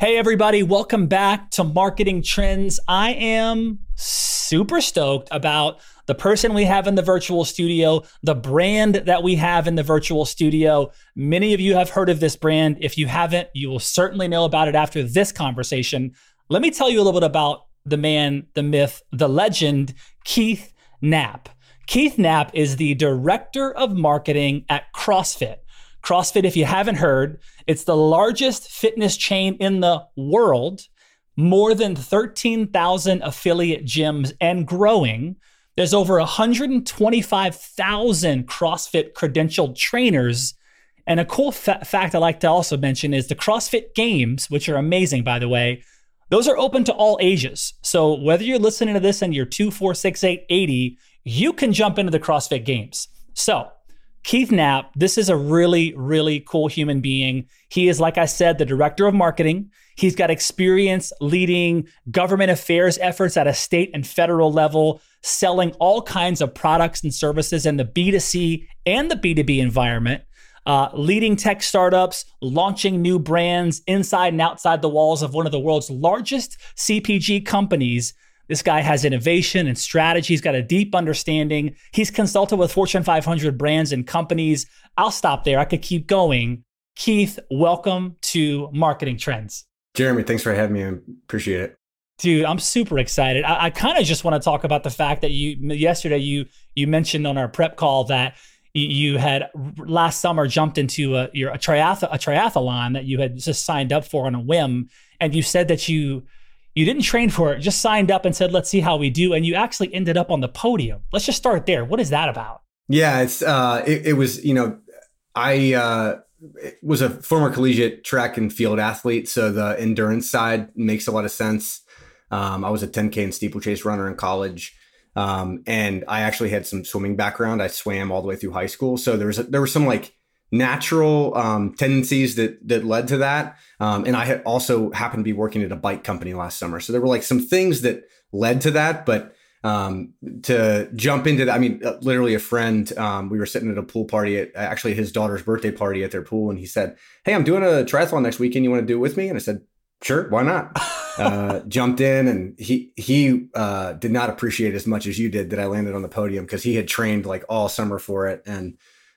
Hey, everybody, welcome back to Marketing Trends. I am super stoked about the person we have in the virtual studio, the brand that we have in the virtual studio. Many of you have heard of this brand. If you haven't, you will certainly know about it after this conversation. Let me tell you a little bit about the man, the myth, the legend, Keith Knapp. Keith Knapp is the director of marketing at CrossFit. CrossFit, if you haven't heard, it's the largest fitness chain in the world, more than 13,000 affiliate gyms and growing. There's over 125,000 CrossFit credentialed trainers. And a cool fa- fact I like to also mention is the CrossFit Games, which are amazing, by the way, those are open to all ages. So whether you're listening to this and you're 2, 4, 6, 8, 80, you can jump into the CrossFit Games. So Keith Knapp, this is a really, really cool human being. He is, like I said, the director of marketing. He's got experience leading government affairs efforts at a state and federal level, selling all kinds of products and services in the B2C and the B2B environment, uh, leading tech startups, launching new brands inside and outside the walls of one of the world's largest CPG companies this guy has innovation and strategy. He's got a deep understanding. He's consulted with Fortune 500 brands and companies. I'll stop there. I could keep going. Keith, welcome to Marketing Trends. Jeremy, thanks for having me. I appreciate it. Dude, I'm super excited. I, I kind of just want to talk about the fact that you yesterday you you mentioned on our prep call that you had last summer jumped into a, your, a, triath- a triathlon that you had just signed up for on a whim, and you said that you you didn't train for it, just signed up and said, let's see how we do. And you actually ended up on the podium. Let's just start there. What is that about? Yeah, it's, uh, it, it was, you know, I, uh, was a former collegiate track and field athlete. So the endurance side makes a lot of sense. Um, I was a 10K and steeplechase runner in college. Um, and I actually had some swimming background. I swam all the way through high school. So there was, a, there was some like natural um, tendencies that that led to that. Um, and I had also happened to be working at a bike company last summer, so there were like some things that led to that. But um, to jump into that, I mean, uh, literally a friend. Um, we were sitting at a pool party at actually his daughter's birthday party at their pool, and he said, "Hey, I'm doing a triathlon next weekend. You want to do it with me?" And I said, "Sure, why not?" uh, jumped in, and he he uh, did not appreciate as much as you did that I landed on the podium because he had trained like all summer for it and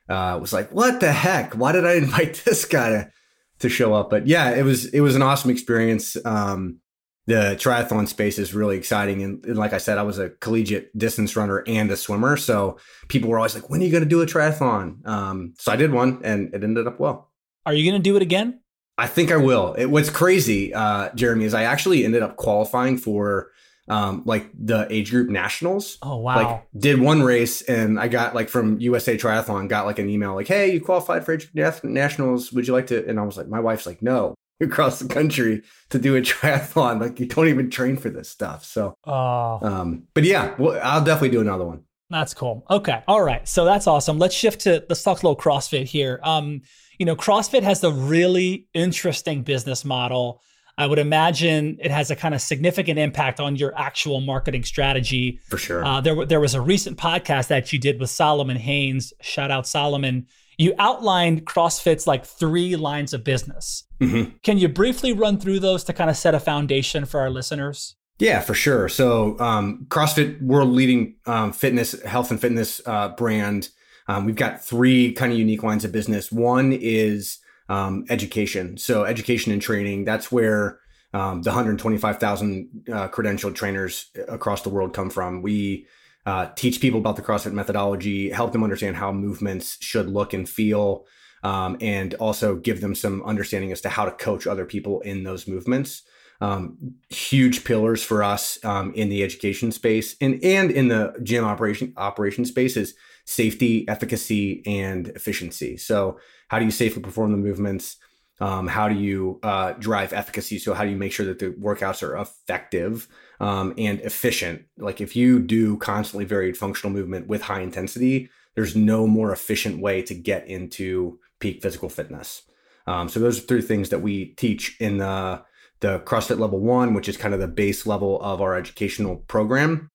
uh, was like, what the heck? Why did I invite this guy to, to show up? But yeah, it was it was an awesome experience. Um, the triathlon space is really exciting, and, and, like I said, I was a collegiate distance runner and a swimmer, so people were always like, "When are you going to do a triathlon?" Um, so I did one, and it ended up well. Are you going to do it again? I think I will. It, what's crazy, uh, Jeremy, is I actually ended up qualifying for um, like the age group nationals. Oh wow! Like did one race and I got like from USA Triathlon got like an email like, "Hey, you qualified for age group nationals. Would you like to?" And I was like, my wife's like, "No, across the country to do a triathlon. Like you don't even train for this stuff." So, oh. um, but yeah, well, I'll definitely do another one. That's cool. Okay, all right. So that's awesome. Let's shift to let's talk a little CrossFit here. Um, you know, CrossFit has a really interesting business model I would imagine it has a kind of significant impact on your actual marketing strategy. For sure. Uh, there, there was a recent podcast that you did with Solomon Haynes. Shout out Solomon. You outlined CrossFit's like three lines of business. Mm-hmm. Can you briefly run through those to kind of set a foundation for our listeners? Yeah, for sure. So, um, CrossFit, world leading um, fitness, health and fitness uh, brand. Um, we've got three kind of unique lines of business. One is um, education. So, education and training. That's where um, the 125,000 uh, credentialed trainers across the world come from. We uh, teach people about the CrossFit methodology, help them understand how movements should look and feel, um, and also give them some understanding as to how to coach other people in those movements. Um, huge pillars for us um, in the education space and and in the gym operation operation space is safety, efficacy, and efficiency. So, how do you safely perform the movements? Um, how do you uh, drive efficacy? So, how do you make sure that the workouts are effective um, and efficient? Like, if you do constantly varied functional movement with high intensity, there's no more efficient way to get into peak physical fitness. Um, so, those are three things that we teach in the the CrossFit Level One, which is kind of the base level of our educational program.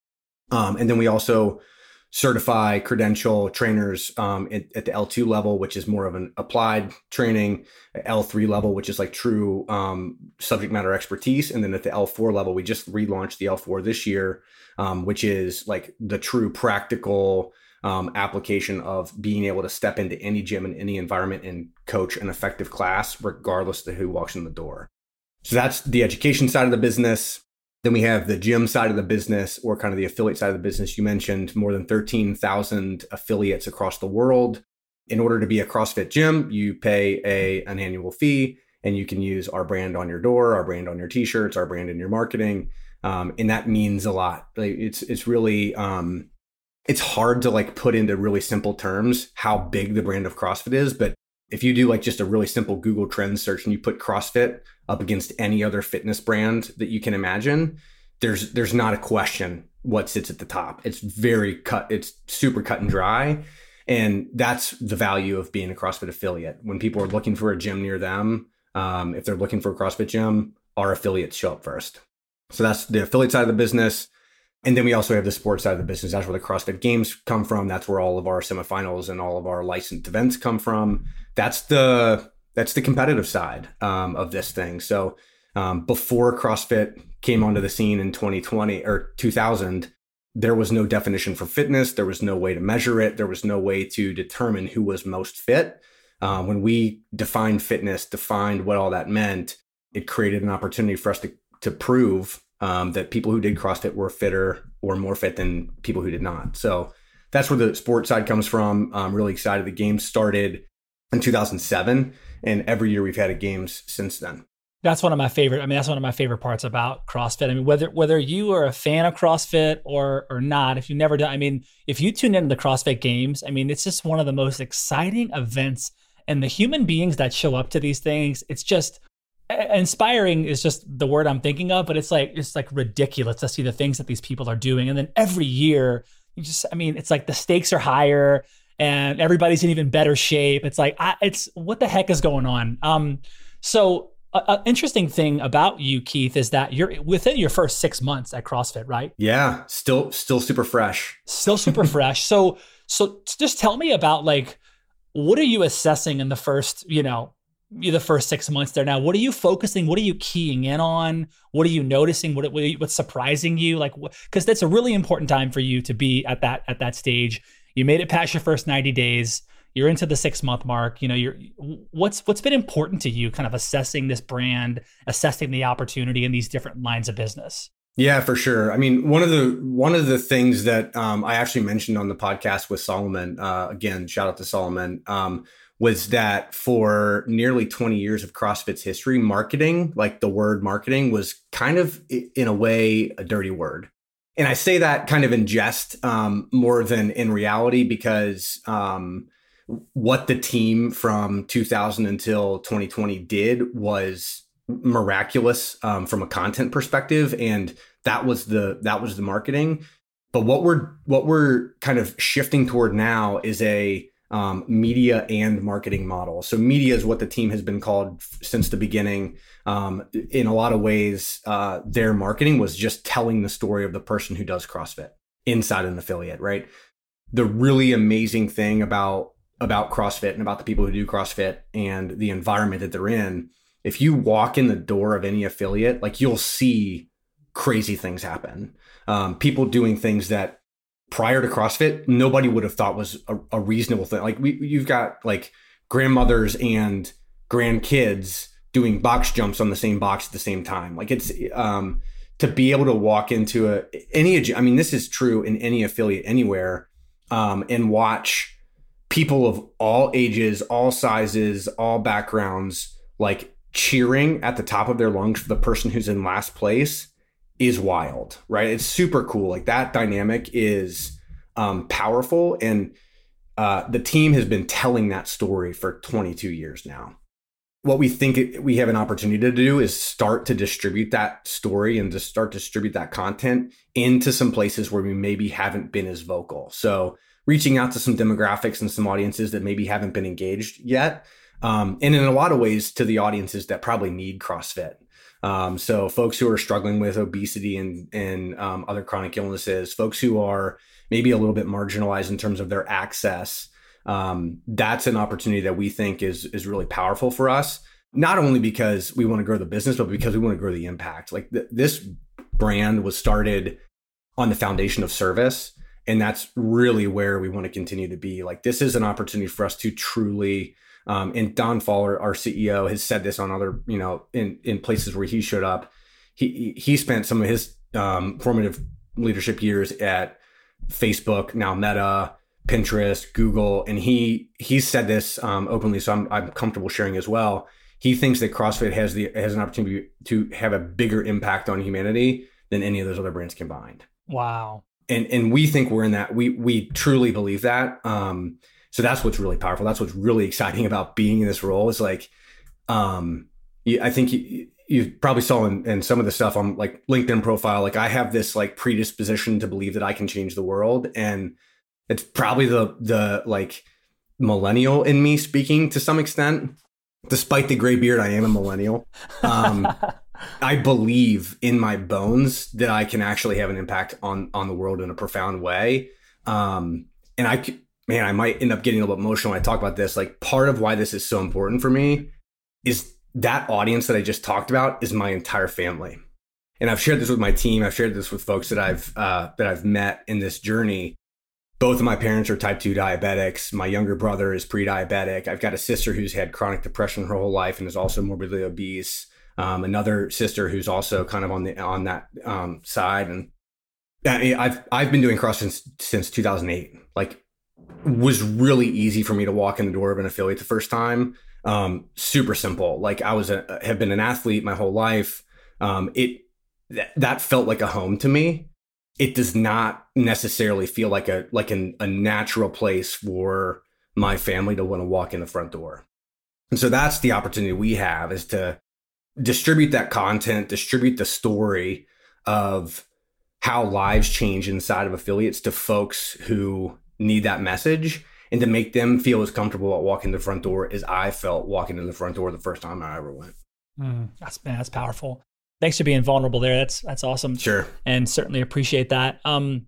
Um, and then we also certify credential trainers um, at, at, the L2 level, which is more of an applied training, L3 level, which is like true um, subject matter expertise. And then at the L4 level, we just relaunched the L4 this year, um, which is like the true practical um, application of being able to step into any gym in any environment and coach an effective class, regardless of who walks in the door. So that's the education side of the business. Then we have the gym side of the business or kind of the affiliate side of the business. You mentioned more than 13,000 affiliates across the world. In order to be a CrossFit gym, you pay a an annual fee and you can use our brand on your door, our brand on your t-shirts, our brand in your marketing. Um, and that means a lot. It's it's really um, it's hard to like put into really simple terms how big the brand of CrossFit is, but if you do like just a really simple Google Trends search and you put CrossFit up against any other fitness brand that you can imagine, there's there's not a question what sits at the top. It's very cut. It's super cut and dry, and that's the value of being a CrossFit affiliate. When people are looking for a gym near them, um, if they're looking for a CrossFit gym, our affiliates show up first. So that's the affiliate side of the business. And then we also have the sports side of the business. That's where the CrossFit Games come from. That's where all of our semifinals and all of our licensed events come from. That's the that's the competitive side um, of this thing. So um, before CrossFit came onto the scene in 2020 or 2000, there was no definition for fitness. There was no way to measure it. There was no way to determine who was most fit. Uh, when we defined fitness, defined what all that meant, it created an opportunity for us to to prove um, that people who did CrossFit were fitter or more fit than people who did not. So that's where the sports side comes from. I'm really excited. The game started in 2007, and every year we've had a games since then. That's one of my favorite. I mean, that's one of my favorite parts about CrossFit. I mean, whether whether you are a fan of CrossFit or or not, if you never done, I mean, if you tune into the CrossFit Games, I mean, it's just one of the most exciting events. And the human beings that show up to these things, it's just inspiring is just the word I'm thinking of, but it's like it's like ridiculous to see the things that these people are doing. And then every year, you just I mean, it's like the stakes are higher and everybody's in even better shape. It's like I, it's what the heck is going on? Um, so an interesting thing about you, Keith, is that you're within your first six months at CrossFit, right? Yeah, still still super fresh. Still super fresh. So so just tell me about like what are you assessing in the first, you know, the first six months there now what are you focusing what are you keying in on what are you noticing what, what what's surprising you like because that's a really important time for you to be at that at that stage you made it past your first 90 days you're into the six month mark you know you're what's what's been important to you kind of assessing this brand assessing the opportunity in these different lines of business yeah, for sure. I mean, one of the one of the things that um, I actually mentioned on the podcast with Solomon, uh, again, shout out to Solomon, um, was that for nearly 20 years of CrossFit's history, marketing, like the word marketing, was kind of in a way a dirty word. And I say that kind of in jest um, more than in reality because um, what the team from 2000 until 2020 did was miraculous um, from a content perspective, and that was the that was the marketing. But what we're what we're kind of shifting toward now is a um, media and marketing model. So media is what the team has been called f- since the beginning. Um, in a lot of ways, uh, their marketing was just telling the story of the person who does CrossFit inside an affiliate, right? The really amazing thing about about CrossFit and about the people who do CrossFit and the environment that they're in, if you walk in the door of any affiliate, like you'll see crazy things happen. Um, people doing things that prior to CrossFit, nobody would have thought was a, a reasonable thing. Like we, you've got like grandmothers and grandkids doing box jumps on the same box at the same time. Like it's um, to be able to walk into a any. I mean, this is true in any affiliate anywhere, um, and watch people of all ages, all sizes, all backgrounds, like cheering at the top of their lungs for the person who's in last place is wild, right? It's super cool. Like that dynamic is um, powerful. And uh, the team has been telling that story for 22 years now. What we think we have an opportunity to do is start to distribute that story and to start distribute that content into some places where we maybe haven't been as vocal. So, reaching out to some demographics and some audiences that maybe haven't been engaged yet. Um, and in a lot of ways, to the audiences that probably need CrossFit. Um, so folks who are struggling with obesity and and um, other chronic illnesses, folks who are maybe a little bit marginalized in terms of their access. Um, that's an opportunity that we think is is really powerful for us. Not only because we want to grow the business, but because we want to grow the impact. Like th- this brand was started on the foundation of service, and that's really where we want to continue to be. Like this is an opportunity for us to truly um, and Don Faul, our CEO, has said this on other, you know, in in places where he showed up. He he spent some of his um, formative leadership years at Facebook, now Meta, Pinterest, Google, and he he said this um, openly, so I'm I'm comfortable sharing as well. He thinks that CrossFit has the has an opportunity to have a bigger impact on humanity than any of those other brands combined. Wow. And and we think we're in that. We we truly believe that. Um, so that's what's really powerful. That's what's really exciting about being in this role is like, um, I think you, you probably saw in, in, some of the stuff on like LinkedIn profile, like I have this like predisposition to believe that I can change the world. And it's probably the, the like millennial in me speaking to some extent, despite the gray beard, I am a millennial. Um, I believe in my bones that I can actually have an impact on, on the world in a profound way. Um, and I, man, I might end up getting a little emotional when I talk about this. Like part of why this is so important for me is that audience that I just talked about is my entire family. And I've shared this with my team. I've shared this with folks that I've uh, that I've met in this journey. Both of my parents are type 2 diabetics. My younger brother is pre-diabetic. I've got a sister who's had chronic depression her whole life and is also morbidly obese. Um, another sister who's also kind of on the on that um, side. And I mean, I've I've been doing CrossFit since, since 2008. Like was really easy for me to walk in the door of an affiliate the first time. Um, super simple. Like I was a, have been an athlete my whole life. Um, it th- that felt like a home to me. It does not necessarily feel like a like an, a natural place for my family to want to walk in the front door. And so that's the opportunity we have is to distribute that content, distribute the story of how lives change inside of affiliates to folks who need that message and to make them feel as comfortable at walking the front door as I felt walking in the front door the first time I ever went. Mm, that's man, that's powerful. Thanks for being vulnerable there. That's that's awesome. Sure, and certainly appreciate that. Um,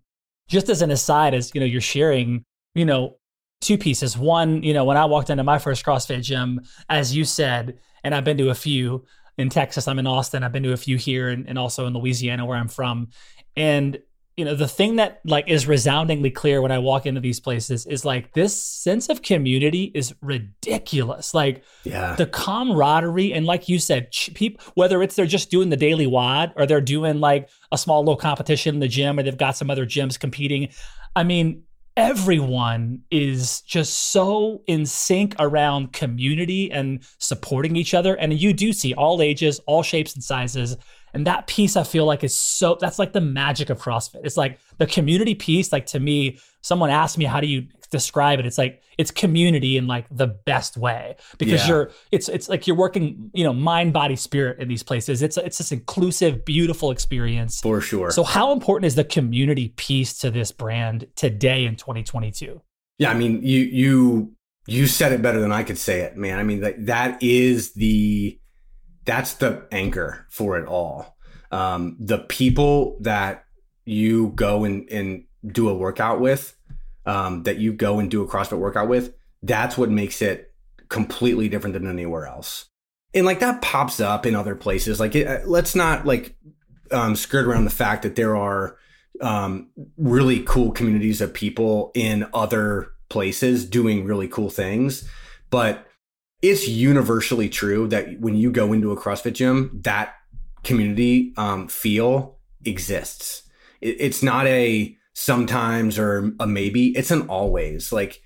just as an aside, as you know, you're sharing, you know, two pieces. One, you know, when I walked into my first CrossFit gym, as you said, and I've been to a few in Texas. I'm in Austin. I've been to a few here, and, and also in Louisiana, where I'm from. And you know the thing that like is resoundingly clear when i walk into these places is like this sense of community is ridiculous. Like yeah. the camaraderie and like you said people whether it's they're just doing the daily WOD or they're doing like a small little competition in the gym or they've got some other gyms competing. I mean everyone is just so in sync around community and supporting each other. And you do see all ages all shapes and sizes and that piece I feel like is so that's like the magic of CrossFit. It's like the community piece, like to me, someone asked me, how do you describe it? It's like it's community in like the best way. Because yeah. you're it's it's like you're working, you know, mind, body, spirit in these places. It's it's this inclusive, beautiful experience. For sure. So how important is the community piece to this brand today in 2022? Yeah, I mean, you you you said it better than I could say it, man. I mean, that that is the that's the anchor for it all. Um, the people that you go and, and do a workout with, um, that you go and do a CrossFit workout with, that's what makes it completely different than anywhere else. And like that pops up in other places. Like, it, uh, let's not like um, skirt around the fact that there are um, really cool communities of people in other places doing really cool things. But it's universally true that when you go into a CrossFit gym, that community um, feel exists. It, it's not a sometimes or a maybe. It's an always. Like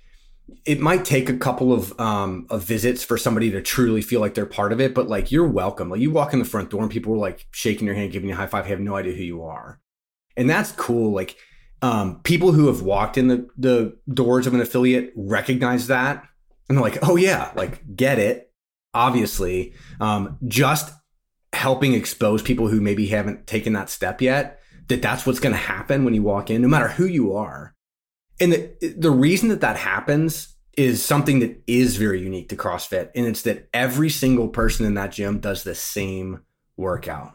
it might take a couple of um, of visits for somebody to truly feel like they're part of it, but like you're welcome. Like you walk in the front door and people are like shaking your hand, giving you a high five, have no idea who you are, and that's cool. Like um, people who have walked in the the doors of an affiliate recognize that and they're like, oh yeah, like get it. Obviously, um, just helping expose people who maybe haven't taken that step yet that that's what's going to happen when you walk in, no matter who you are. And the the reason that that happens is something that is very unique to CrossFit, and it's that every single person in that gym does the same workout.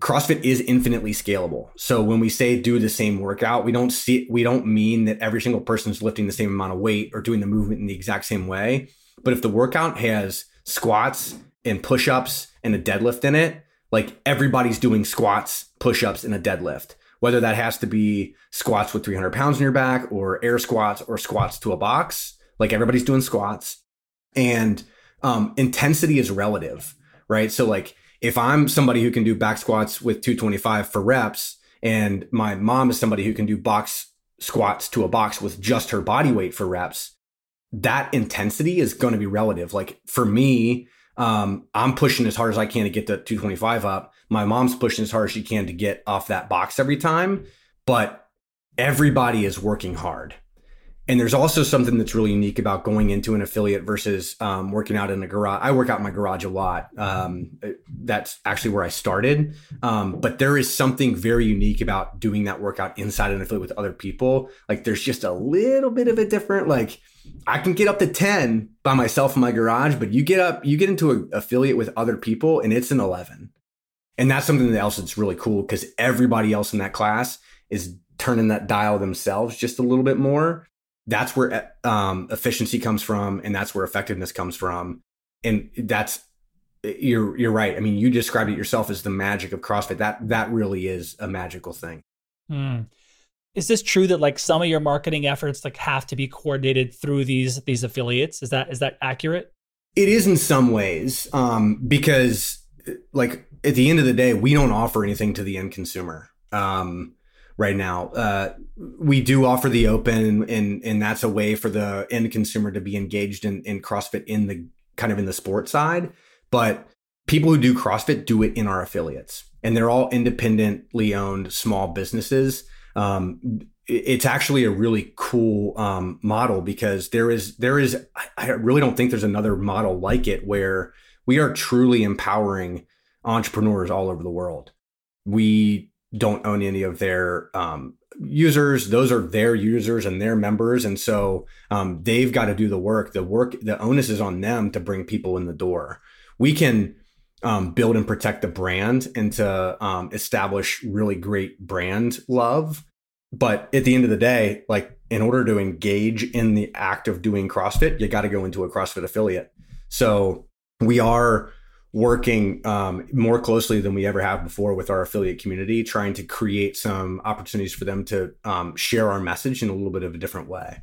CrossFit is infinitely scalable. So when we say do the same workout, we don't see we don't mean that every single person is lifting the same amount of weight or doing the movement in the exact same way. But if the workout has squats and push-ups and a deadlift in it, like everybody's doing squats, push-ups, and a deadlift. Whether that has to be squats with 300 pounds in your back or air squats or squats to a box, like everybody's doing squats. And um, intensity is relative, right? So like if I'm somebody who can do back squats with 225 for reps, and my mom is somebody who can do box squats to a box with just her body weight for reps, that intensity is going to be relative. Like for me, um, I'm pushing as hard as I can to get the 225 up. My mom's pushing as hard as she can to get off that box every time, but everybody is working hard. And there's also something that's really unique about going into an affiliate versus um, working out in a garage. I work out in my garage a lot. Um, that's actually where I started. Um, but there is something very unique about doing that workout inside an affiliate with other people. Like there's just a little bit of a different, like I can get up to 10 by myself in my garage, but you get up, you get into an affiliate with other people and it's an 11. And that's something else that's really cool because everybody else in that class is turning that dial themselves just a little bit more that's where um, efficiency comes from and that's where effectiveness comes from. And that's you're you're right. I mean you described it yourself as the magic of crossfit. That that really is a magical thing. Mm. is this true that like some of your marketing efforts like have to be coordinated through these these affiliates? Is that is that accurate? It is in some ways um, because like at the end of the day we don't offer anything to the end consumer. Um, right now. Uh, we do offer the open, and and that's a way for the end consumer to be engaged in, in CrossFit in the kind of in the sports side. But people who do CrossFit do it in our affiliates, and they're all independently owned small businesses. Um, it's actually a really cool um, model because there is there is I really don't think there's another model like it where we are truly empowering entrepreneurs all over the world. We don't own any of their um, users. Those are their users and their members, and so um, they've got to do the work. The work, the onus is on them to bring people in the door. We can um, build and protect the brand and to um, establish really great brand love. But at the end of the day, like in order to engage in the act of doing CrossFit, you got to go into a CrossFit affiliate. So we are working um, more closely than we ever have before with our affiliate community, trying to create some opportunities for them to um, share our message in a little bit of a different way.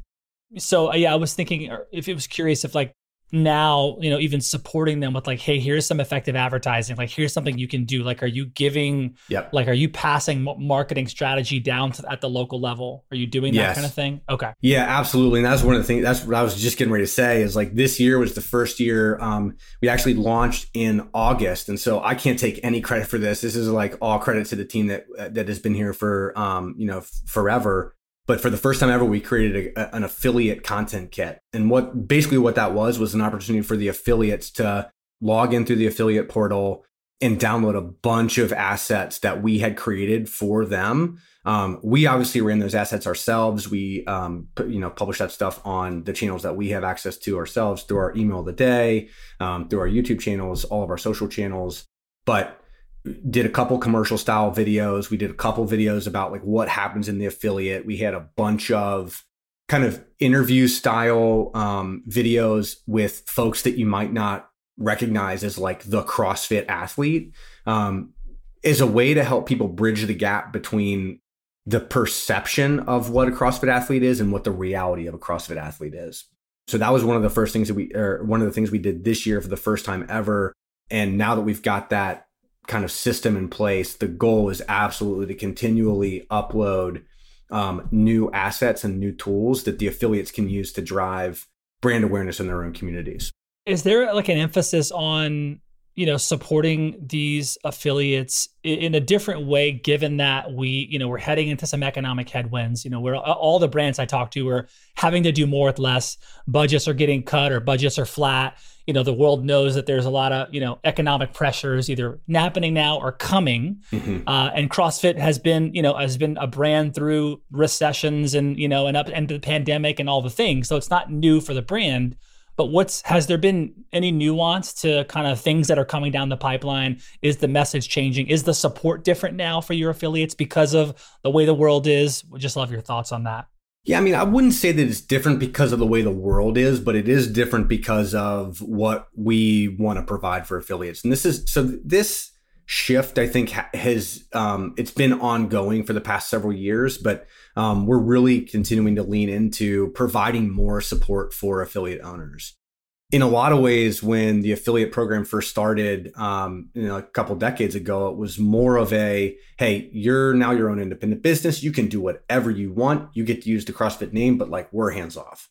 So yeah, I was thinking if it was curious if like now you know even supporting them with like hey here's some effective advertising. Like here's something you can do. Like are you giving yep. like are you passing marketing strategy down to at the local level? Are you doing that kind of thing? Okay. Yeah absolutely. And that's one of the things that's what i was just getting ready to say is like this year was the first year um, we actually launched in august. And so i can't take any credit for this. This is like all credit to the team that that has been here for um, you know forever but for the first time ever, we created a, an affiliate content kit. And what basically what that was was an opportunity for the affiliates to log in through the affiliate portal, and download a bunch of assets that we had created for them. Um, we obviously ran those assets ourselves. We, um, you know, publish that stuff on the channels that we have access to ourselves through our email of the day, um, through our YouTube channels, all of our social channels. But did a couple commercial style videos. We did a couple videos about like what happens in the affiliate. We had a bunch of kind of interview style um, videos with folks that you might not recognize as like the CrossFit athlete um, is a way to help people bridge the gap between the perception of what a CrossFit athlete is and what the reality of a CrossFit athlete is. So that was one of the first things that we, or one of the things we did this year for the first time ever. And now that we've got that kind of system in place, the goal is absolutely to continually upload um, new assets and new tools that the affiliates can use to drive brand awareness in their own communities. Is there like an emphasis on you know supporting these affiliates in a different way given that we you know we're heading into some economic headwinds. You know where all the brands i talk to are having to do more with less. Budgets are getting cut or budgets are flat. You know the world knows that there's a lot of you know economic pressures either happening now or coming. Mm-hmm. uh, and crossfit has been you know has been a brand through recessions and you know and up into the pandemic and all the things. So it's not new for the brand but what's has there been any nuance to kind of things that are coming down the pipeline? Is the message changing? Is the support different now for your affiliates because of the way the world is? We just love your thoughts on that. Yeah, I mean, I wouldn't say that it's different because of the way the world is, but it is different because of what we want to provide for affiliates. And this is so this shift, I think, has um, it's been ongoing for the past several years, but um, we're really continuing to lean into providing more support for affiliate owners. In a lot of ways, when the affiliate program first started, um, you know, a couple decades ago, it was more of a, "Hey, you're now your own independent business. You can do whatever you want. You get to use the CrossFit name, but like we're hands off."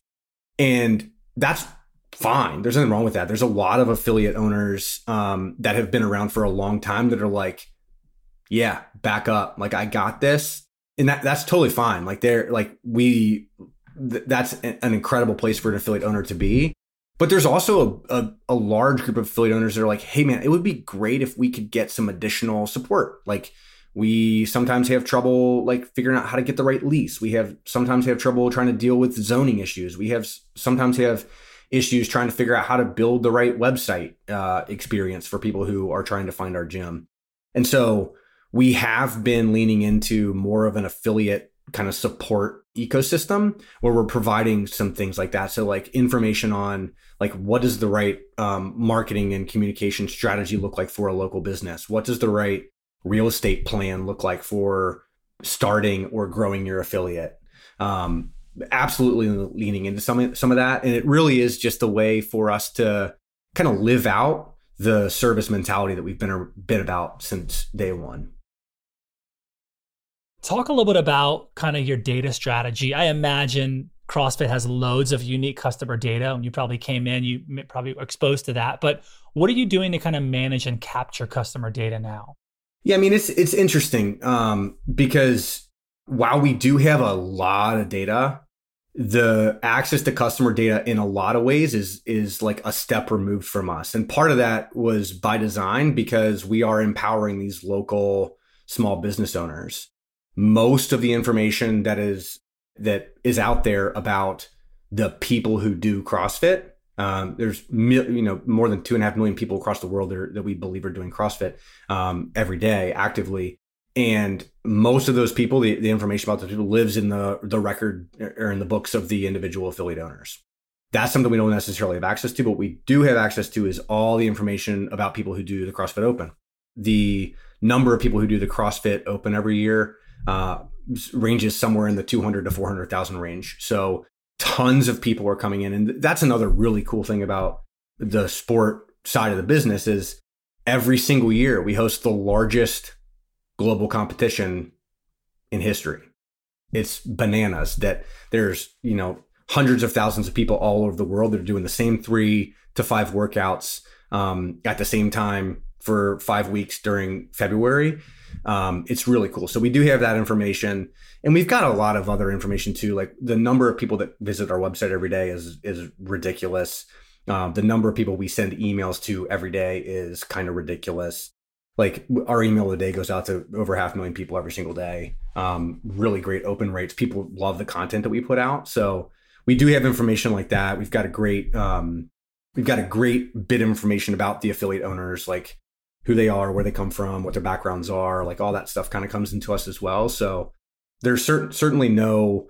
And that's fine. There's nothing wrong with that. There's a lot of affiliate owners um, that have been around for a long time that are like, "Yeah, back up. Like I got this and that that's totally fine. Like they're like we th- that's an incredible place for an affiliate owner to be. But there's also a, a, a, large group of affiliate owners that are like, hey man, it would be great if we could get some additional support. Like we sometimes have trouble like figuring out how to get the right lease. We have sometimes have trouble trying to deal with zoning issues. We have sometimes have issues trying to figure out how to build the right website uh, experience for people who are trying to find our gym. And so we have been leaning into more of an affiliate kind of support ecosystem where we're providing some things like that. So like information on like what does the right um, marketing and communication strategy look like for a local business? What does the right real estate plan look like for starting or growing your affiliate? Um, absolutely leaning into some some of that. And it really is just a way for us to kind of live out the service mentality that we've been bit about since day one Talk a little bit about kind of your data strategy. I imagine CrossFit has loads of unique customer data, and you probably came in, you probably were exposed to that. But what are you doing to kind of manage and capture customer data now? Yeah, I mean it's it's interesting um, because while we do have a lot of data, the access to customer data in a lot of ways is is like a step removed from us, and part of that was by design because we are empowering these local small business owners most of the information that is that is out there about the people who do CrossFit. Um, there's you know more than two and a half million people across the world that, that we believe are doing CrossFit um, every day actively, and most of those people, the, the information about those people lives in the the record or in the books of the individual affiliate owners. That's something we don't necessarily have access to, but we do have access to is all the information about people who do the CrossFit Open. The number of people who do the CrossFit Open every year uh, ranges somewhere in the 200 to 400,000 range. So tons of people are coming in. And that's another really cool thing about the sport side of the business is every single year we host the largest global competition in history. It's bananas that there's, you know, hundreds of thousands of people all over the world that are doing the same three to five workouts um, at the same time for five weeks during February. Um, it's really cool. So we do have that information, and we've got a lot of other information too. Like the number of people that visit our website every day is is ridiculous. Um, the number of people we send emails to every day is kind of ridiculous. like our email a day goes out to over half a million people every single day. Um, really great open rates. People love the content that we put out. So we do have information like that. We've got a great um, we've got a great bit of information about the affiliate owners, like who they are, where they come from, what their backgrounds are, like all that stuff kind of comes into us as well. So there's certain certainly no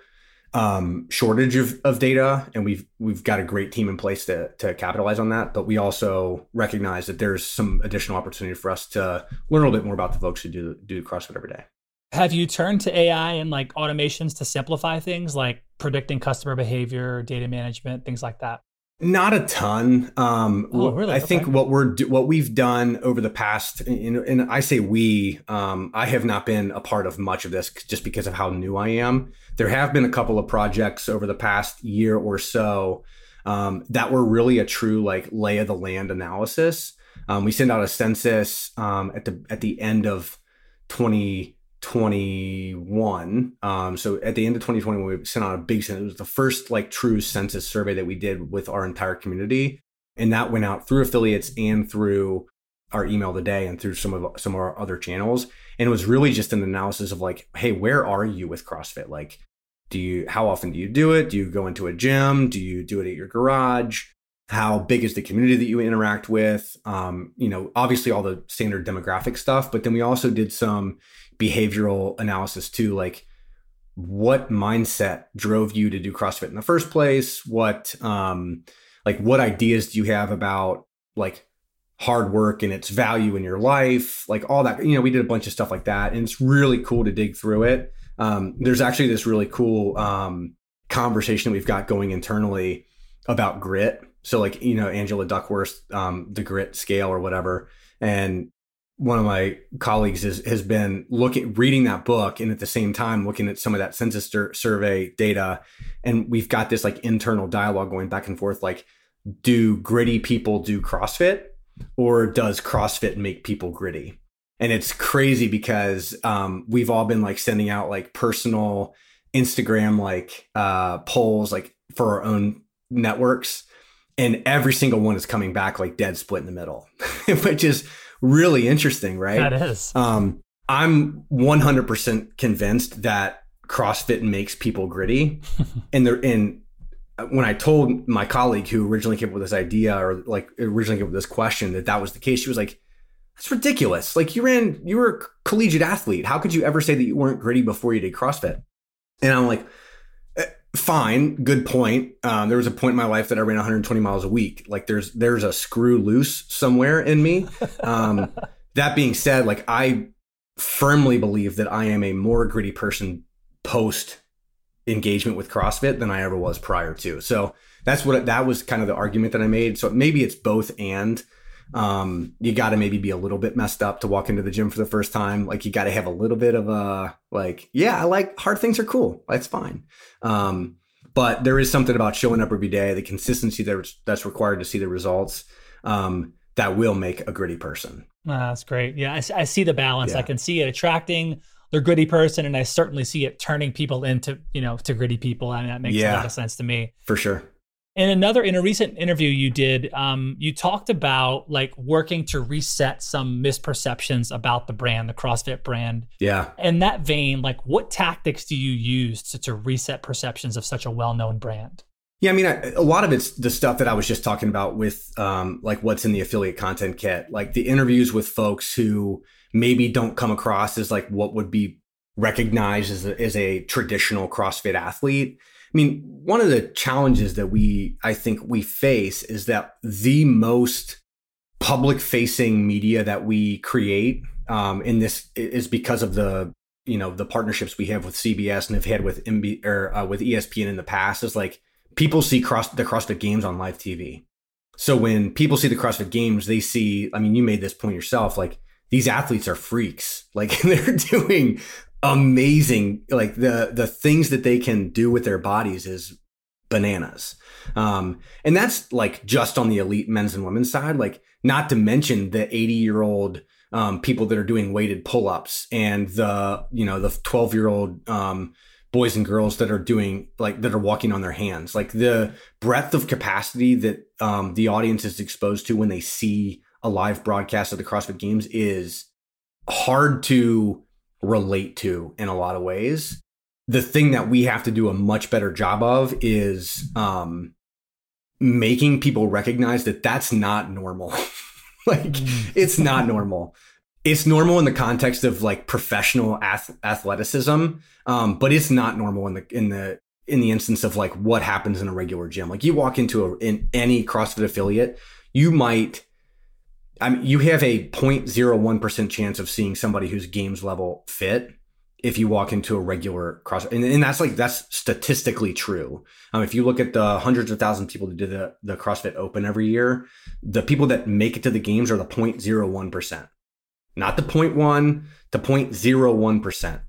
um, shortage of, of data, and we've we've got a great team in place to to capitalize on that. But we also recognize that there's some additional opportunity for us to learn a little bit more about the folks who do do CrossFit every day. Have you turned to AI and like automations to simplify things like predicting customer behavior, data management, things like that? Not a ton. Um, oh, really? I okay. think what we're what we've done over the past, and, and I say we, um, I have not been a part of much of this just because of how new I am. There have been a couple of projects over the past year or so um, that were really a true like lay of the land analysis. Um, we send out a census um, at the at the end of twenty 2021. Um, so at the end of 2021, we sent out a big census. It was the first like true census survey that we did with our entire community, and that went out through affiliates and through our email today and through some of some of our other channels. And it was really just an analysis of like, hey, where are you with CrossFit? Like, do you how often do you do it? Do you go into a gym? Do you do it at your garage? How big is the community that you interact with? Um, you know, obviously all the standard demographic stuff, but then we also did some behavioral analysis too like what mindset drove you to do crossfit in the first place? What um like what ideas do you have about like hard work and its value in your life? Like all that you know we did a bunch of stuff like that and it's really cool to dig through it. Um there's actually this really cool um conversation that we've got going internally about grit. So like you know angela duckworth um the grit scale or whatever and one of my colleagues is, has been looking reading that book and at the same time looking at some of that census survey data. And we've got this like internal dialogue going back and forth like do gritty people do crossfit or does crossfit make people gritty? And it's crazy because um, we've all been like sending out like personal instagram like uh, polls like for our own networks. And every single one is coming back like dead split in the middle which is really interesting, right? That is. Um, I'm 100% convinced that CrossFit makes people gritty, and they're in. When I told my colleague who originally came up with this idea, or like originally came up with this question, that that was the case, she was like, "That's ridiculous! Like you ran, you were a collegiate athlete. How could you ever say that you weren't gritty before you did CrossFit?" And I'm like, fine, good point. Um, there was a point in my life that I ran 120 miles a week. Like there's there's a screw loose somewhere in me. Um, that being said, like I firmly believe that I am a more gritty person post engagement with CrossFit than I ever was prior to. So that's what that was kind of the argument that I made. So maybe it's both and um, you got to maybe be a little bit messed up to walk into the gym for the first time. Like you got to have a little bit of a like, yeah, I like hard things are cool. That's fine. Um, but there is something about showing up every day, the consistency that's that's required to see the results. Um, that will make a gritty person. Oh, that's great. Yeah, I, I see the balance. Yeah. I can see it attracting the gritty person, and I certainly see it turning people into you know to gritty people, and that makes yeah, a lot of sense to me. For sure. In another in a recent interview you did, um, you talked about like working to reset some misperceptions about the brand, the CrossFit brand. Yeah. In that vein, like what tactics do you use to, to reset perceptions of such a well-known brand? Yeah, I mean, I, a lot of it's the stuff that I was just talking about with, um, like what's in the affiliate content kit, like the interviews with folks who maybe don't come across as like what would be recognized as a, as a traditional CrossFit athlete mean, one of the challenges that we, I think we face is that the most public facing media that we create um, in this is because of the, you know, the partnerships we have with CBS and have had with MB or uh, with ESPN in the past is like people see cross the CrossFit games on live TV. So when people see the CrossFit games, they see, I mean, you made this point yourself, like these athletes are freaks. Like they're doing amazing like the the things that they can do with their bodies is bananas. Um and that's like just on the elite men's and women's side like not to mention the 80 year old um people that are doing weighted pull-ups and the you know the 12 year old um boys and girls that are doing like that are walking on their hands. Like the breadth of capacity that um the audience is exposed to when they see a live broadcast of the CrossFit games is hard to relate to in a lot of ways. The thing that we have to do a much better job of is um, making people recognize that that's not normal. like mm. it's not normal. It's normal in the context of like professional ath- athleticism, um, but it's not normal in the in the in the instance of like what happens in a regular gym. Like you walk into a in any CrossFit affiliate, you might I mean you have a 0.01% chance of seeing somebody who's games level fit if you walk into a regular cross and, and that's like that's statistically true. Um, if you look at the hundreds of thousands of people that do the, the crossfit open every year the people that make it to the games are the 0.01% not the 0.1 the 0.01%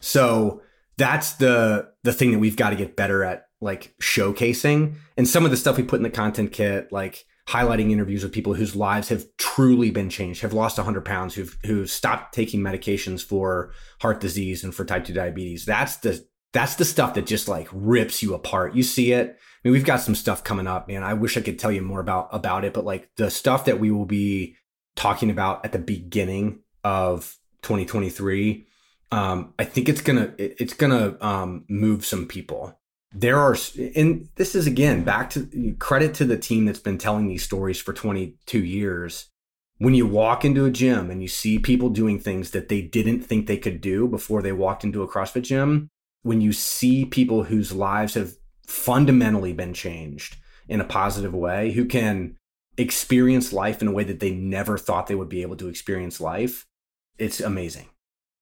so that's the the thing that we've got to get better at like showcasing. And some of the stuff we put in the content kit like highlighting interviews with people whose lives have truly been changed, have lost 100 pounds, who've who've stopped taking medications for heart disease and for type 2 diabetes. That's the that's the stuff that just like rips you apart. You see it. I mean, we've got some stuff coming up, man. I wish I could tell you more about about it, but like the stuff that we will be talking about at the beginning of 2023, um, I think it's gonna it's gonna um, move some people there are and this is again back to credit to the team that's been telling these stories for 22 years. When you walk into a gym and you see people doing things that they didn't think they could do before they walked into a CrossFit gym when you see people whose lives have fundamentally been changed in a positive way who can experience life in a way that they never thought they would be able to experience life it's amazing.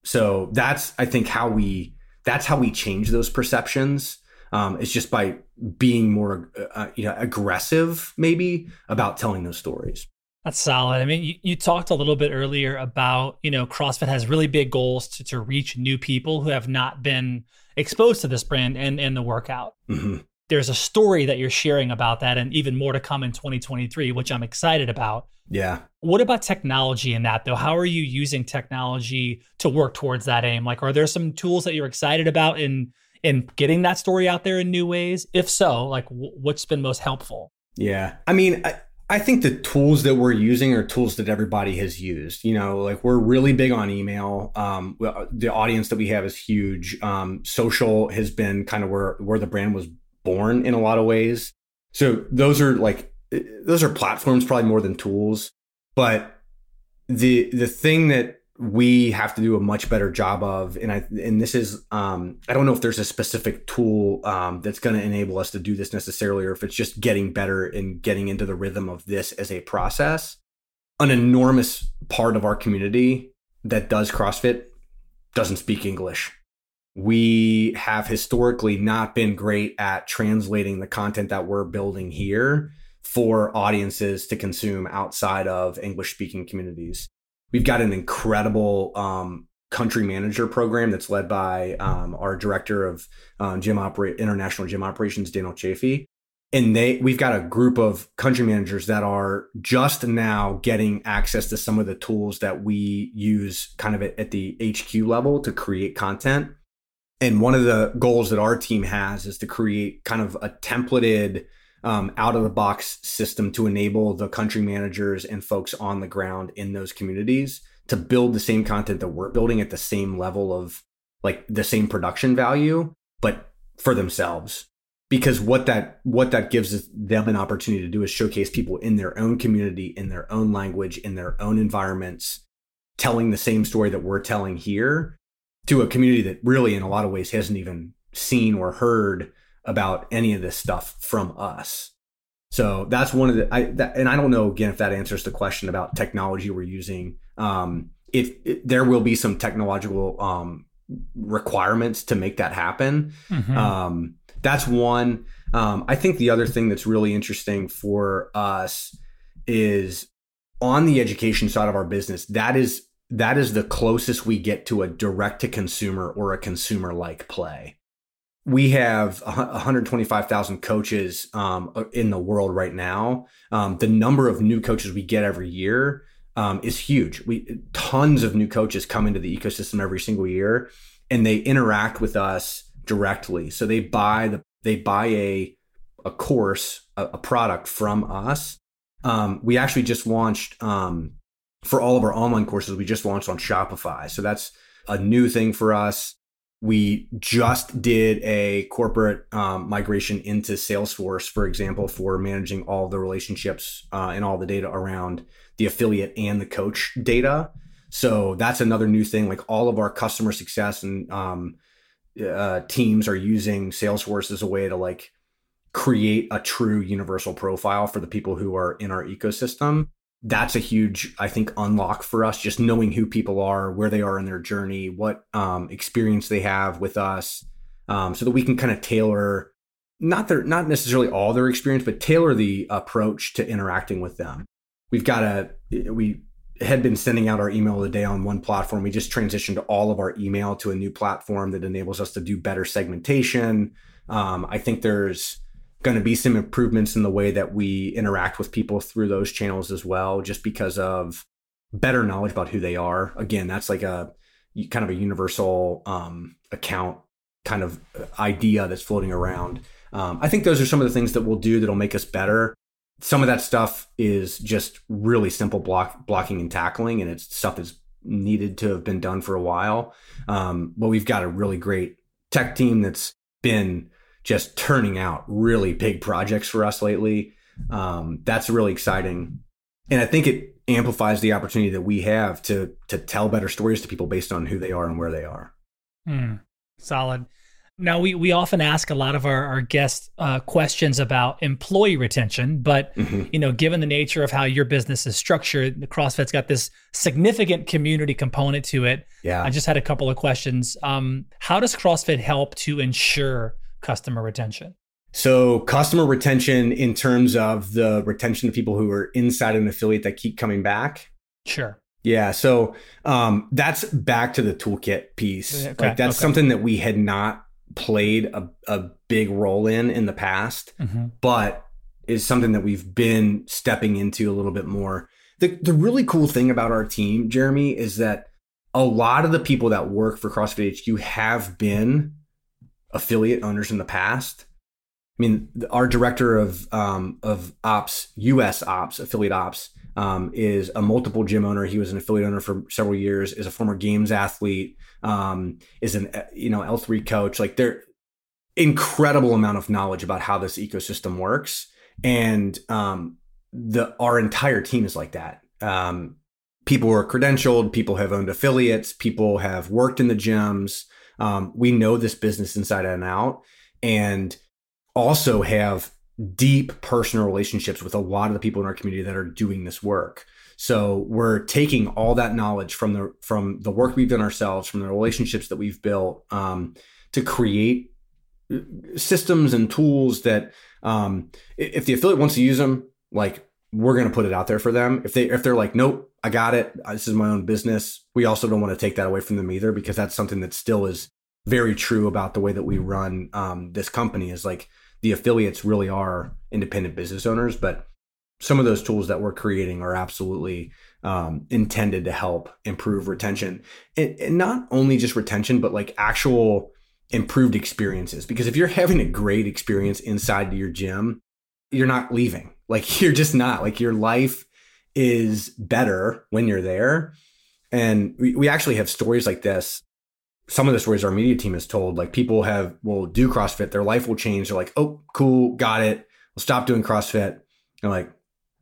So that's i think how we that's how we change those perceptions um, it's just by being more uh, you know aggressive maybe about telling those stories that's solid. I mean, you, you, talked a little bit earlier about, you know, CrossFit has really big goals to, to reach new people who have not been exposed to this brand and, and the workout. Mm-hmm. There's a story that you're sharing about that and even more to come in 2023, which I'm excited about. Yeah. What about technology in that though? How are you using technology to work towards that aim? Like, are there some tools that you're excited about in in getting that story out there in new ways? If so, like w- what's been most helpful? Yeah. I mean, I, I think the tools that we're using are tools that everybody has used. You know, like we're really big on email. Um, the audience that we have is huge. Um, social has been kind of where where the brand was born in a lot of ways. So those are like those are platforms probably more than tools. But the the thing that we have to do a much better job of and i and this is um i don't know if there's a specific tool um that's going to enable us to do this necessarily or if it's just getting better and getting into the rhythm of this as a process. An enormous part of our community that does crossfit doesn't speak english. We have historically not been great at translating the content that we're building here for audiences to consume outside of english speaking communities We've got an incredible um, country manager program that's led by um, our director of um, gym operate international gym operations, Daniel Chafee. And they, we've got a group of country managers that are just now getting access to some of the tools that we use kind of at, at the HQ level to create content. And one of the goals that our team has is to create kind of a templated um, out of the box system to enable the country managers and folks on the ground in those communities to build the same content that we're building at the same level of like the same production value, but for themselves. Because what that what that gives them an opportunity to do is showcase people in their own community, in their own language, in their own environments, telling the same story that we're telling here to a community that really in a lot of ways hasn't even seen or heard about any of this stuff from us. So that's one of the, I, that, and I don't know again if that answers the question about technology we're using. Um, if, if there will be some technological um, requirements to make that happen. Mm-hmm. Um, that's one. Um, I think the other thing that's really interesting for us is on the education side of our business. That is that is the closest we get to a direct to consumer or a consumer like play we have 125,000 coaches um, in the world right now. Um, the number of new coaches we get every year um, is huge. We tons of new coaches come into the ecosystem every single year, and they interact with us directly. So they buy the they buy a a course, a, a product from us. Um, we actually just launched um, for all of our online courses, we just launched on Shopify. So that's a new thing for us. We just did a corporate um, migration into Salesforce, for example, for managing all the relationships uh, and all the data around the affiliate and the coach data. So that's another new thing. Like all of our customer success and um, uh, teams are using Salesforce as a way to like create a true universal profile for the people who are in our ecosystem that's a huge i think unlock for us just knowing who people are where they are in their journey what um, experience they have with us um, so that we can kind of tailor not their not necessarily all their experience but tailor the approach to interacting with them. We've got a we had been sending out our email of the day on one platform. We just transitioned all of our email to a new platform that enables us to do better segmentation. Um, i think there's going to be some improvements in the way that we interact with people through those channels as well, just because of better knowledge about who they are. Again, that's like a kind of a universal um, account kind of idea that's floating around. Um, I think those are some of the things that we'll do that'll make us better. Some of that stuff is just really simple block blocking and tackling, and it's stuff that's needed to have been done for a while. Um, but we've got a really great tech team that's been just turning out really big projects for us lately. Um, that's really exciting. And I think it amplifies the opportunity that we have to to tell better stories to people based on who they are and where they are. Mm, solid. Now we we often ask a lot of our, our guest uh, questions about employee retention, but mm-hmm. you know, given the nature of how your business is structured, the CrossFit's got this significant community component to it. Yeah, I just had a couple of questions. Um, how does CrossFit help to ensure customer retention? So, customer retention in terms of the retention of people who are inside an affiliate that keep coming back. Sure. Yeah. So, um, that's back to the toolkit piece. Okay. Like, that's okay. something that we had not played a, a big role in in the past, mm-hmm. but is something that we've been stepping into a little bit more. The, the really cool thing about our team, Jeremy, is that a lot of the people that work for CrossFit HQ have been affiliate owners in the past. I mean, our director of um, of ops, U.S. ops, affiliate ops, um, is a multiple gym owner. He was an affiliate owner for several years. Is a former games athlete. Um, is an you know L three coach. Like they're incredible amount of knowledge about how this ecosystem works, and um, the our entire team is like that. Um, people are credentialed. People have owned affiliates. People have worked in the gyms. Um, we know this business inside and out, and also have deep personal relationships with a lot of the people in our community that are doing this work. So we're taking all that knowledge from the from the work we've done ourselves, from the relationships that we've built, um, to create uh, systems and tools that um, if the affiliate wants to use them, like we're going to put it out there for them. If they if they're like, nope, I got it. This is my own business. We also don't want to take that away from them either, because that's something that still is very true about the way that we run um, this company. Is like the affiliates really are independent business owners, but some of those tools that we're creating are absolutely um, intended to help improve retention, and, and not only just retention, but like actual improved experiences. Because if you're having a great experience inside your gym, you're not leaving. Like you're just not. Like your life is better when you're there. And we, we actually have stories like this. Some of the stories our media team has told, like people have will do CrossFit, their life will change. They're like, oh, cool, got it. We'll stop doing CrossFit. And like,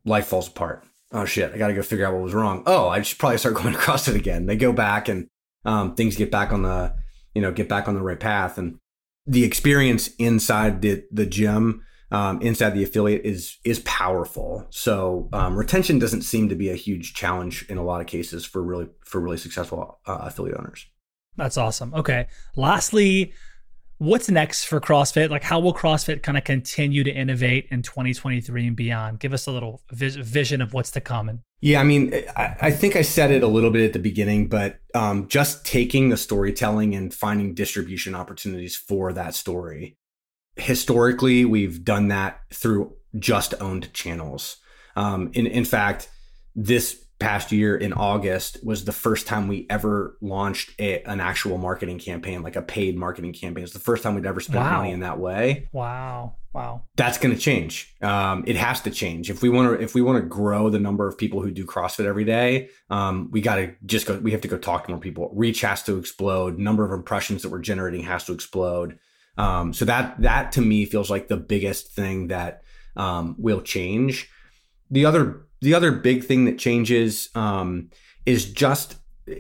life falls apart. Oh shit, I got to go figure out what was wrong. Oh, I should probably start going to CrossFit again. They go back and um, things get back on the, you know, get back on the right path. And the experience inside the the gym um, inside the affiliate is is powerful. So um, retention doesn't seem to be a huge challenge in a lot of cases for really for really successful uh, affiliate owners. That's awesome. Okay. Lastly, what's next for CrossFit? Like, how will CrossFit kind of continue to innovate in 2023 and beyond? Give us a little vision of what's to come. And yeah, I mean, I, I, think I said it a little bit at the beginning, but um, just taking the storytelling and finding distribution opportunities for that story historically, we've done that through just owned channels. Um, in, in fact, this past year in August was the first time we ever launched a, an actual marketing campaign, like a paid marketing campaign. It's the first time we'd ever spent Wow. money in that way. Wow. Wow. That's going to change. Um, it has to change if we want to. If we want to grow the number of people who do CrossFit every day, um, we got to just go. We have to go talk to more people. Reach has to explode. Number of impressions that we're generating has to explode. Um, so that that to me feels like the biggest thing that um, will change. The other the other big thing that changes um, is just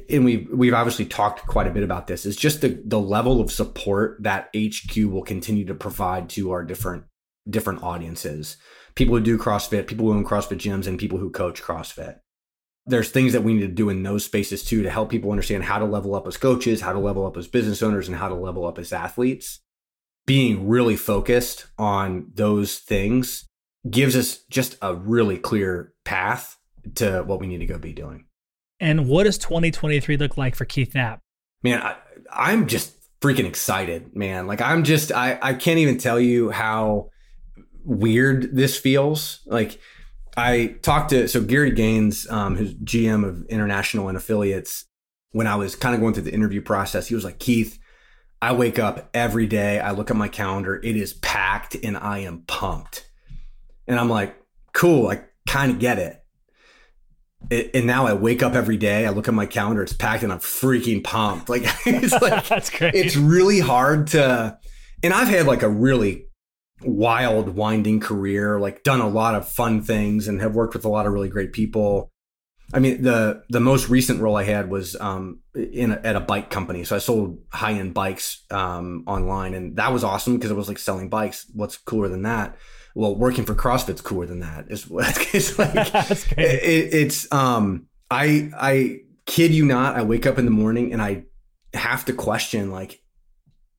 and we we've obviously talked quite a bit about this is just the the level of support that HQ will continue to provide to our different different audiences. People who do CrossFit people who own CrossFit gyms and people who coach CrossFit. There's things that we need to do in those spaces too to help people understand how to level up as coaches how to level up as business owners and how to level up as athletes being really focused on those things gives us just a really clear path to what we need to go be doing. And what does 2023 look like for Keith Knapp? man I, i'm just freaking excited man. Like i'm just i i can't even tell you how weird this feels. Like i talked to so gary gaines um who's gm of international and affiliates when i was kind of going through the interview process he was like keith i wake up every day i look at my calendar it is packed and i am pumped and i'm like cool i kind of get it it, and now I wake up every day. I look at my calendar; it's packed, and I'm freaking pumped. Like it's like That's great. it's really hard to. And I've had like a really wild, winding career. Like done a lot of fun things, and have worked with a lot of really great people. I mean, the the most recent role I had was um, in a, at a bike company. So I sold high end bikes um, online, and that was awesome because it was like selling bikes. What's cooler than that? Well, working for CrossFit's cooler than that. It's, it's like it, it's um I I kid you not, I wake up in the morning and I have to question like,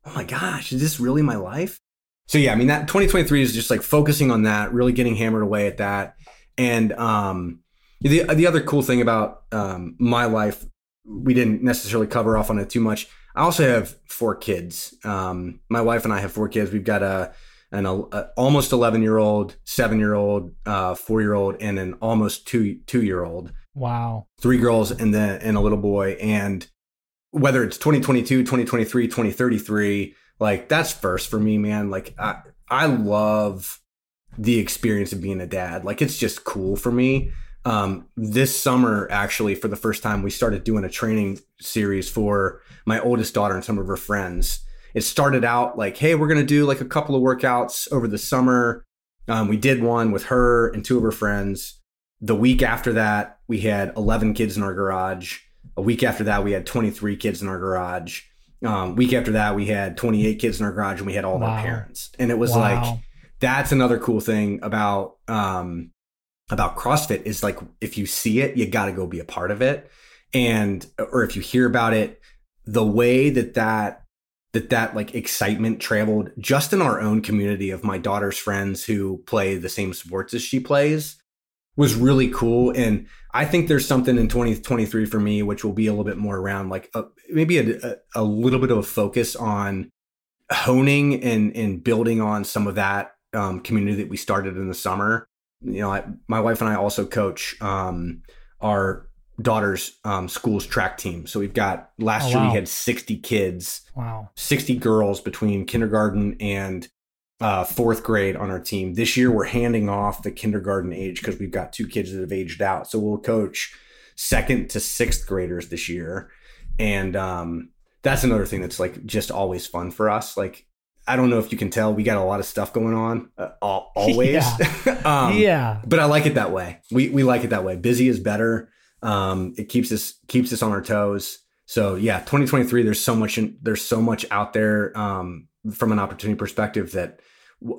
oh my gosh, is this really my life? So yeah, I mean that 2023 is just like focusing on that, really getting hammered away at that. And um the the other cool thing about um my life, we didn't necessarily cover off on it too much. I also have four kids. Um my wife and I have four kids. We've got a an a, almost 11 year old, seven year old, uh, four year old, and an almost two two year old. wow. Three girls and then and a little boy. And whether it's 2022, 2023, 2033, like that's first for me, man. Like I I love the experience of being a dad. Like it's just cool for me. Um, this summer, actually, for the first time, we started doing a training series for my oldest daughter and some of her friends it started out like, hey, we're going to do like a couple of workouts over the summer. Um, we did one with her and two of her friends. The week after that, we had 11 kids in our garage. A week after that, we had 23 kids in our garage. Um, week after that, we had 28 kids in our garage and we had all of Wow. our parents. And it was Wow. like, that's another cool thing about um, about CrossFit is like if you see it, you got to go be a part of it, and or if you hear about it, the way that that that that like excitement traveled just in our own community of my daughter's friends who play the same sports as she plays was really cool. And i think there's something in 2023 for me which will be a little bit more around like a, maybe a, a, a little bit of a focus on honing and and building on some of that um, community that we started in the summer you know I, my wife and i also coach um, our daughter's um, school's track team so we've got last Oh, year wow. we had 60 kids Wow. 60 girls between kindergarten and uh, fourth grade on our team. This year, we're handing off the kindergarten age because we've got two kids that have aged out. So we'll coach second to sixth graders this year. And um, that's another thing that's like just always fun for us. Like, I don't know if you can tell, we got a lot of stuff going on uh, al- always. um, yeah. but I like it that way. We we like it that way. Busy is better. Um, it keeps us keeps us on our toes. So yeah, 2023. There's so much in, there's so much out there um, from an opportunity perspective that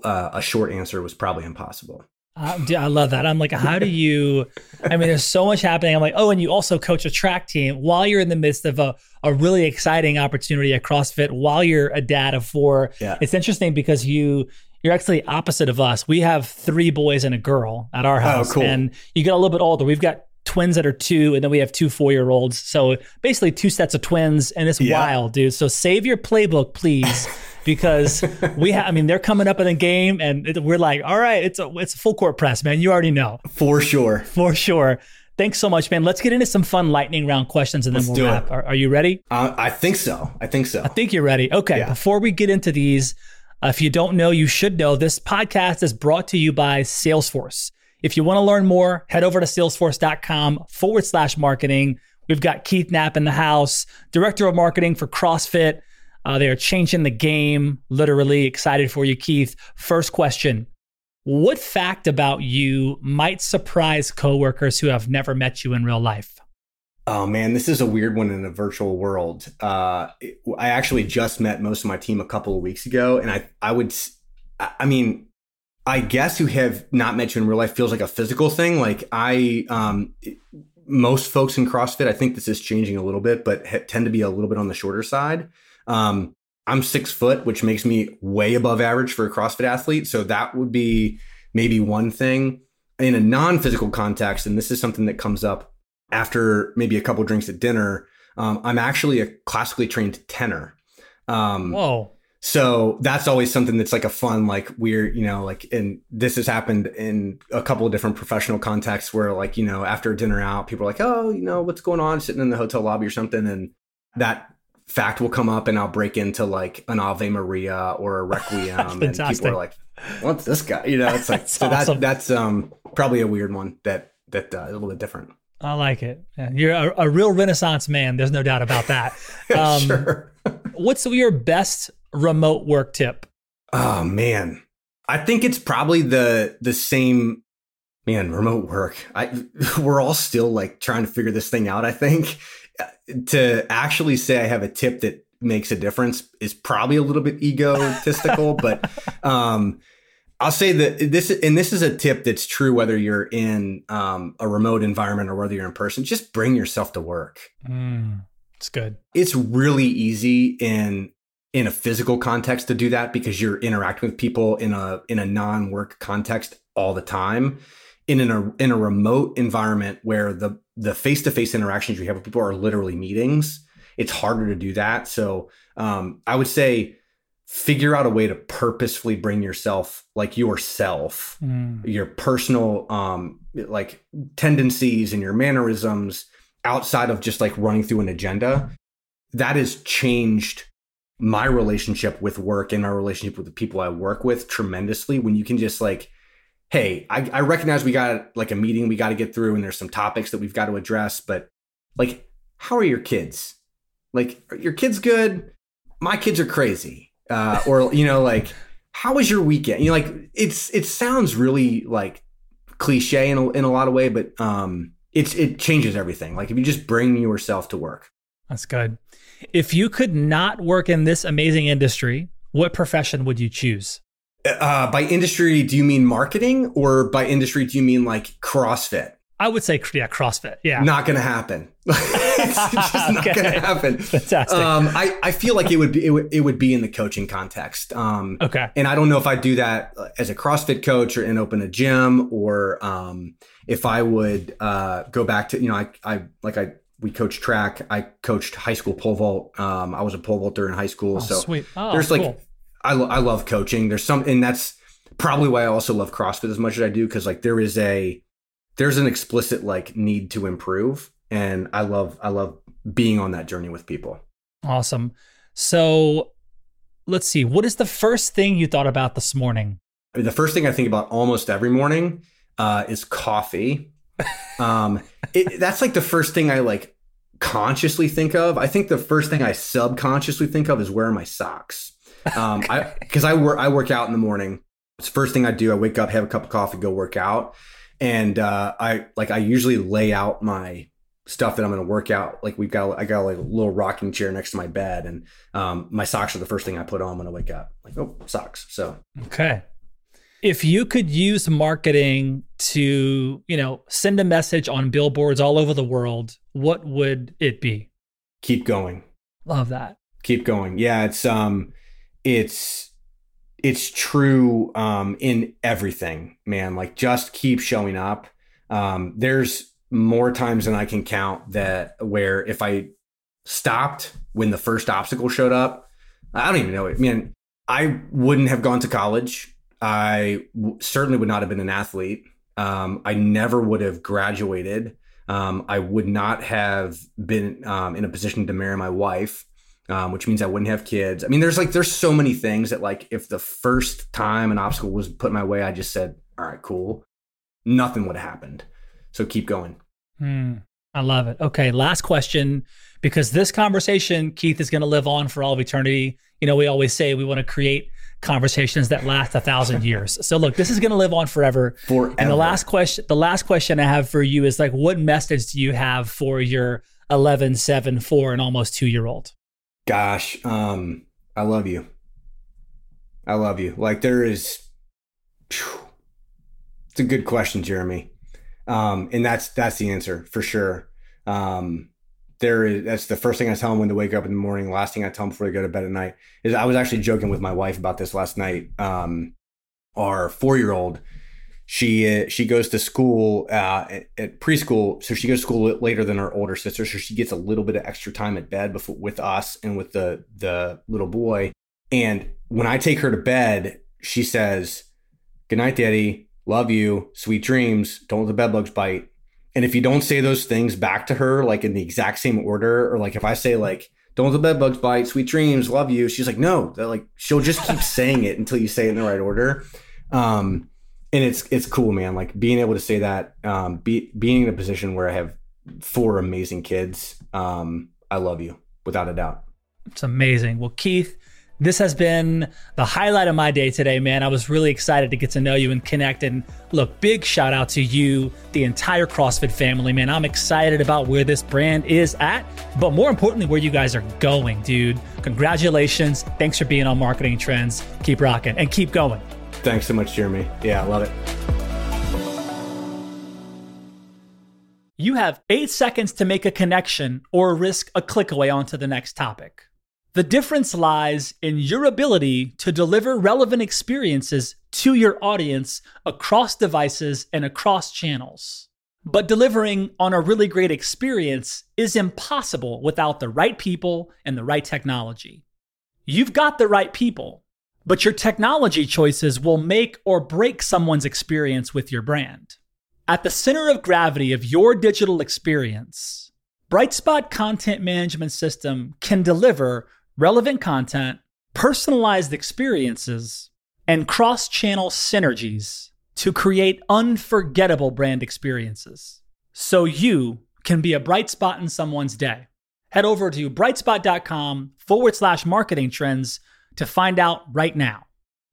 uh, a short answer was probably impossible. Uh, dude, I love that. I'm like, how do you? I mean, there's so much happening. I'm like, oh, and you also coach a track team while you're in the midst of a, a really exciting opportunity at CrossFit while you're a dad of four. Yeah. It's interesting because you you're actually opposite of us. We have three boys and a girl at our house, cool. and you get a little bit older. We've got twins that are two, and then we have two four year olds. So basically, two sets of twins, and it's Yeah. wild, dude. So save your playbook, please. Because we have, I mean, they're coming up in the game, and it, we're like, all right, it's a it's a full court press, man. You already know For sure. for sure. Thanks so much, man. Let's get into some fun lightning round questions and then Let's we'll wrap. Are, are you ready? Uh, I think so. I think so. I think you're ready. Okay. Yeah. Before we get into these, uh, if you don't know, you should know this podcast is brought to you by Salesforce. If you want to learn more, head over to salesforce.com forward slash marketing. We've got Keith Knapp in the house, director of marketing for CrossFit. Uh, they are changing the game, literally. Excited for you, Keith. First question What fact about you might surprise coworkers who have never met you in real life? Oh man, this is a weird one in a virtual world. Uh, I actually just met most of my team a couple of weeks ago, and I I would, I mean, I guess who have not met you in real life feels like a physical thing. Like I, um, most folks in CrossFit, I think this is changing a little bit, but tend to be a little bit on the shorter side. Um, I'm six foot, which makes me way above average for a CrossFit athlete. So that would be maybe one thing in a non-physical context. And this is something that comes up after maybe a couple drinks at dinner. Um, I'm actually a classically trained tenor. Um, Whoa. so that's always something that's like a fun, like weird, you know, like, and this has happened in a couple of different professional contexts where, like, you know, after dinner out, people are like, oh, you know, what's going on sitting in the hotel lobby or something. And that fact will come up and I'll break into like an Ave Maria or a Requiem. and people are like, what's this guy? You know, it's like, That's so awesome. that, that's um, probably a weird one that, that uh, a little bit different. I like it. Yeah, You're a, a real Renaissance man. There's no doubt about that. Um, sure. What's your best remote work tip? Oh man, I think it's probably the the same. Man, remote work. I we're all still like trying to figure this thing out. I think to actually say I have a tip that makes a difference is probably a little bit egotistical, but um, I'll say that this and this is a tip that's true whether you're in um, a remote environment or whether you're in person. Just bring yourself to work Mm, it's good. it's really easy in in a physical context to do that because you're interacting with people in a in a non-work context all the time in an, a in a remote environment where the the face-to-face interactions you have with people are literally meetings it's harder to do that. So um, i would say figure out a way to purposefully bring yourself like yourself Mm, your personal um like tendencies and your mannerisms outside of just like running through an agenda. That has changed my relationship with work and my relationship with the people i work with tremendously when you can just like hey i, I recognize we got like a meeting we got to get through and there's some topics that we've got to address but like how are your kids like your kids good my kids are crazy uh or you know like how was your weekend? You know, like it's it sounds really like cliche in a, in a lot of way, but um, it's it changes everything. Like if you just bring yourself to work. that's good. If you could not work in this amazing industry, what profession would you choose? Uh, by industry, do you mean marketing, or by industry, do you mean like CrossFit? I would say, yeah, CrossFit. Yeah. Not going to happen. it's just not going to happen. Fantastic. Um, I I feel like it would be it would, it would be in the coaching context. Um, okay. and I don't know if I do that as a CrossFit coach or and open a gym, or um, if I would uh, go back to you know I I like I we coach track. I coached high school pole vault. Um, I was a pole vaulter in high school, Oh, so sweet. Oh, there's like cool. I lo- I love coaching. There's some, and that's probably why I also love CrossFit as much as I do because like there is a there's an explicit like need to improve, and I love I love being on that journey with people. awesome. So let's see. What is the first thing you thought about this morning? I mean, the first thing I think about almost every morning uh, is coffee. Um, it, that's like the first thing I like consciously think of. I think the first thing I subconsciously think of is where are my socks. Um, I because I work I work out in the morning. It's the first thing I do. I wake up, have a cup of coffee, go work out, and uh, I like I usually lay out my stuff that I'm going to work out. Like we've got I got like a little rocking chair next to my bed, and um, my socks are the first thing I put on when I wake up. Like oh socks. So Okay. If you could use marketing to, you know, send a message on billboards all over the world, what would it be? keep going. Love that. keep going yeah it's um it's it's true um in everything man. Like just keep showing up. Um there's more times than i can count that where if i stopped when the first obstacle showed up i don't even know it. Man i wouldn't have gone to college. I w- certainly would not have been an athlete. Um i never would have graduated. Um, I would not have been um, in a position to marry my wife, um, which means I wouldn't have kids. I mean, there's like there's so many things that like if the first time an obstacle was put in my way, I just said, "All right, cool," nothing would have happened. So keep going. Hmm. I love it. Okay, last question because this conversation, Keith, is going to live on for all of eternity. You know, we always say we want to create conversations that last a thousand years. So look, this is going to live on forever. Forever. And the last question, the last question I have for you is like, what message do you have for your 11, 7, 4, and almost two year old? Gosh, um, I love you. I love you. Like there is, phew, it's a good question, Jeremy. Um, and that's that's the answer for sure. Um, there is that's the first thing I tell them when they wake up in the morning. Last thing I tell them before they go to bed at night is I was actually joking with my wife about this last night. Um, our four year old, she she goes to school uh, at, at, preschool, so she goes to school later than her older sister, so she gets a little bit of extra time at bed before with us and with the the little boy. And when I take her to bed, she says, "Good night, Daddy. Love you, sweet dreams, don't let the bed bugs bite. And if you don't say those things back to her, like in the exact same order, or like if I say like, don't let the bed bugs bite, sweet dreams, love you, she's like, no, like she'll just keep saying it until you say it in the right order. Um, and it's it's cool, man. Like being able to say that, um, be, being in a position where I have four amazing kids. Um, I love you without a doubt. It's amazing. Well, Keith, this has been the highlight of my day today, man. I was really excited to get to know you and connect. And look, big shout out to you, the entire CrossFit family, man. I'm excited about where this brand is at, but more importantly, where you guys are going, dude. Congratulations. Thanks for being on Marketing Trends. Keep rocking and keep going. Thanks so much, Jeremy. Yeah, I love it. You have eight seconds to make a connection or risk a click away onto the next topic. The difference lies in your ability to deliver relevant experiences to your audience across devices and across channels. But delivering on a really great experience is impossible without the right people and the right technology. You've got the right people, but your technology choices will make or break someone's experience with your brand. At the center of gravity of your digital experience, Brightspot Content Management System can deliver relevant content, personalized experiences, and cross channel synergies to create unforgettable brand experiences so you can be a bright spot in someone's day. Head over to brightspot.com forward slash marketing trends to find out right now.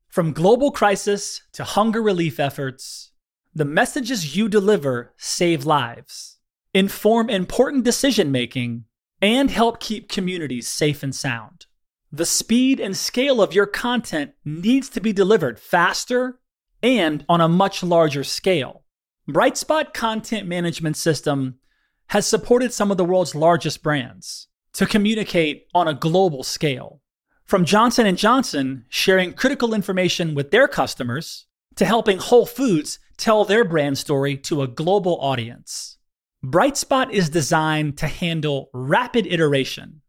From global crisis to hunger relief efforts, the messages you deliver save lives, inform important decision making, and help keep communities safe and sound. The speed and scale of your content needs to be delivered faster and on a much larger scale. Brightspot Content Management System has supported some of the world's largest brands to communicate on a global scale. From Johnson & Johnson sharing critical information with their customers to helping Whole Foods tell their brand story to a global audience. Brightspot is designed to handle rapid iteration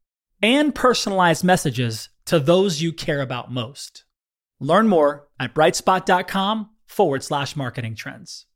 and personalized messages to those you care about most. Learn more at brightspot.com forward slash marketing trends.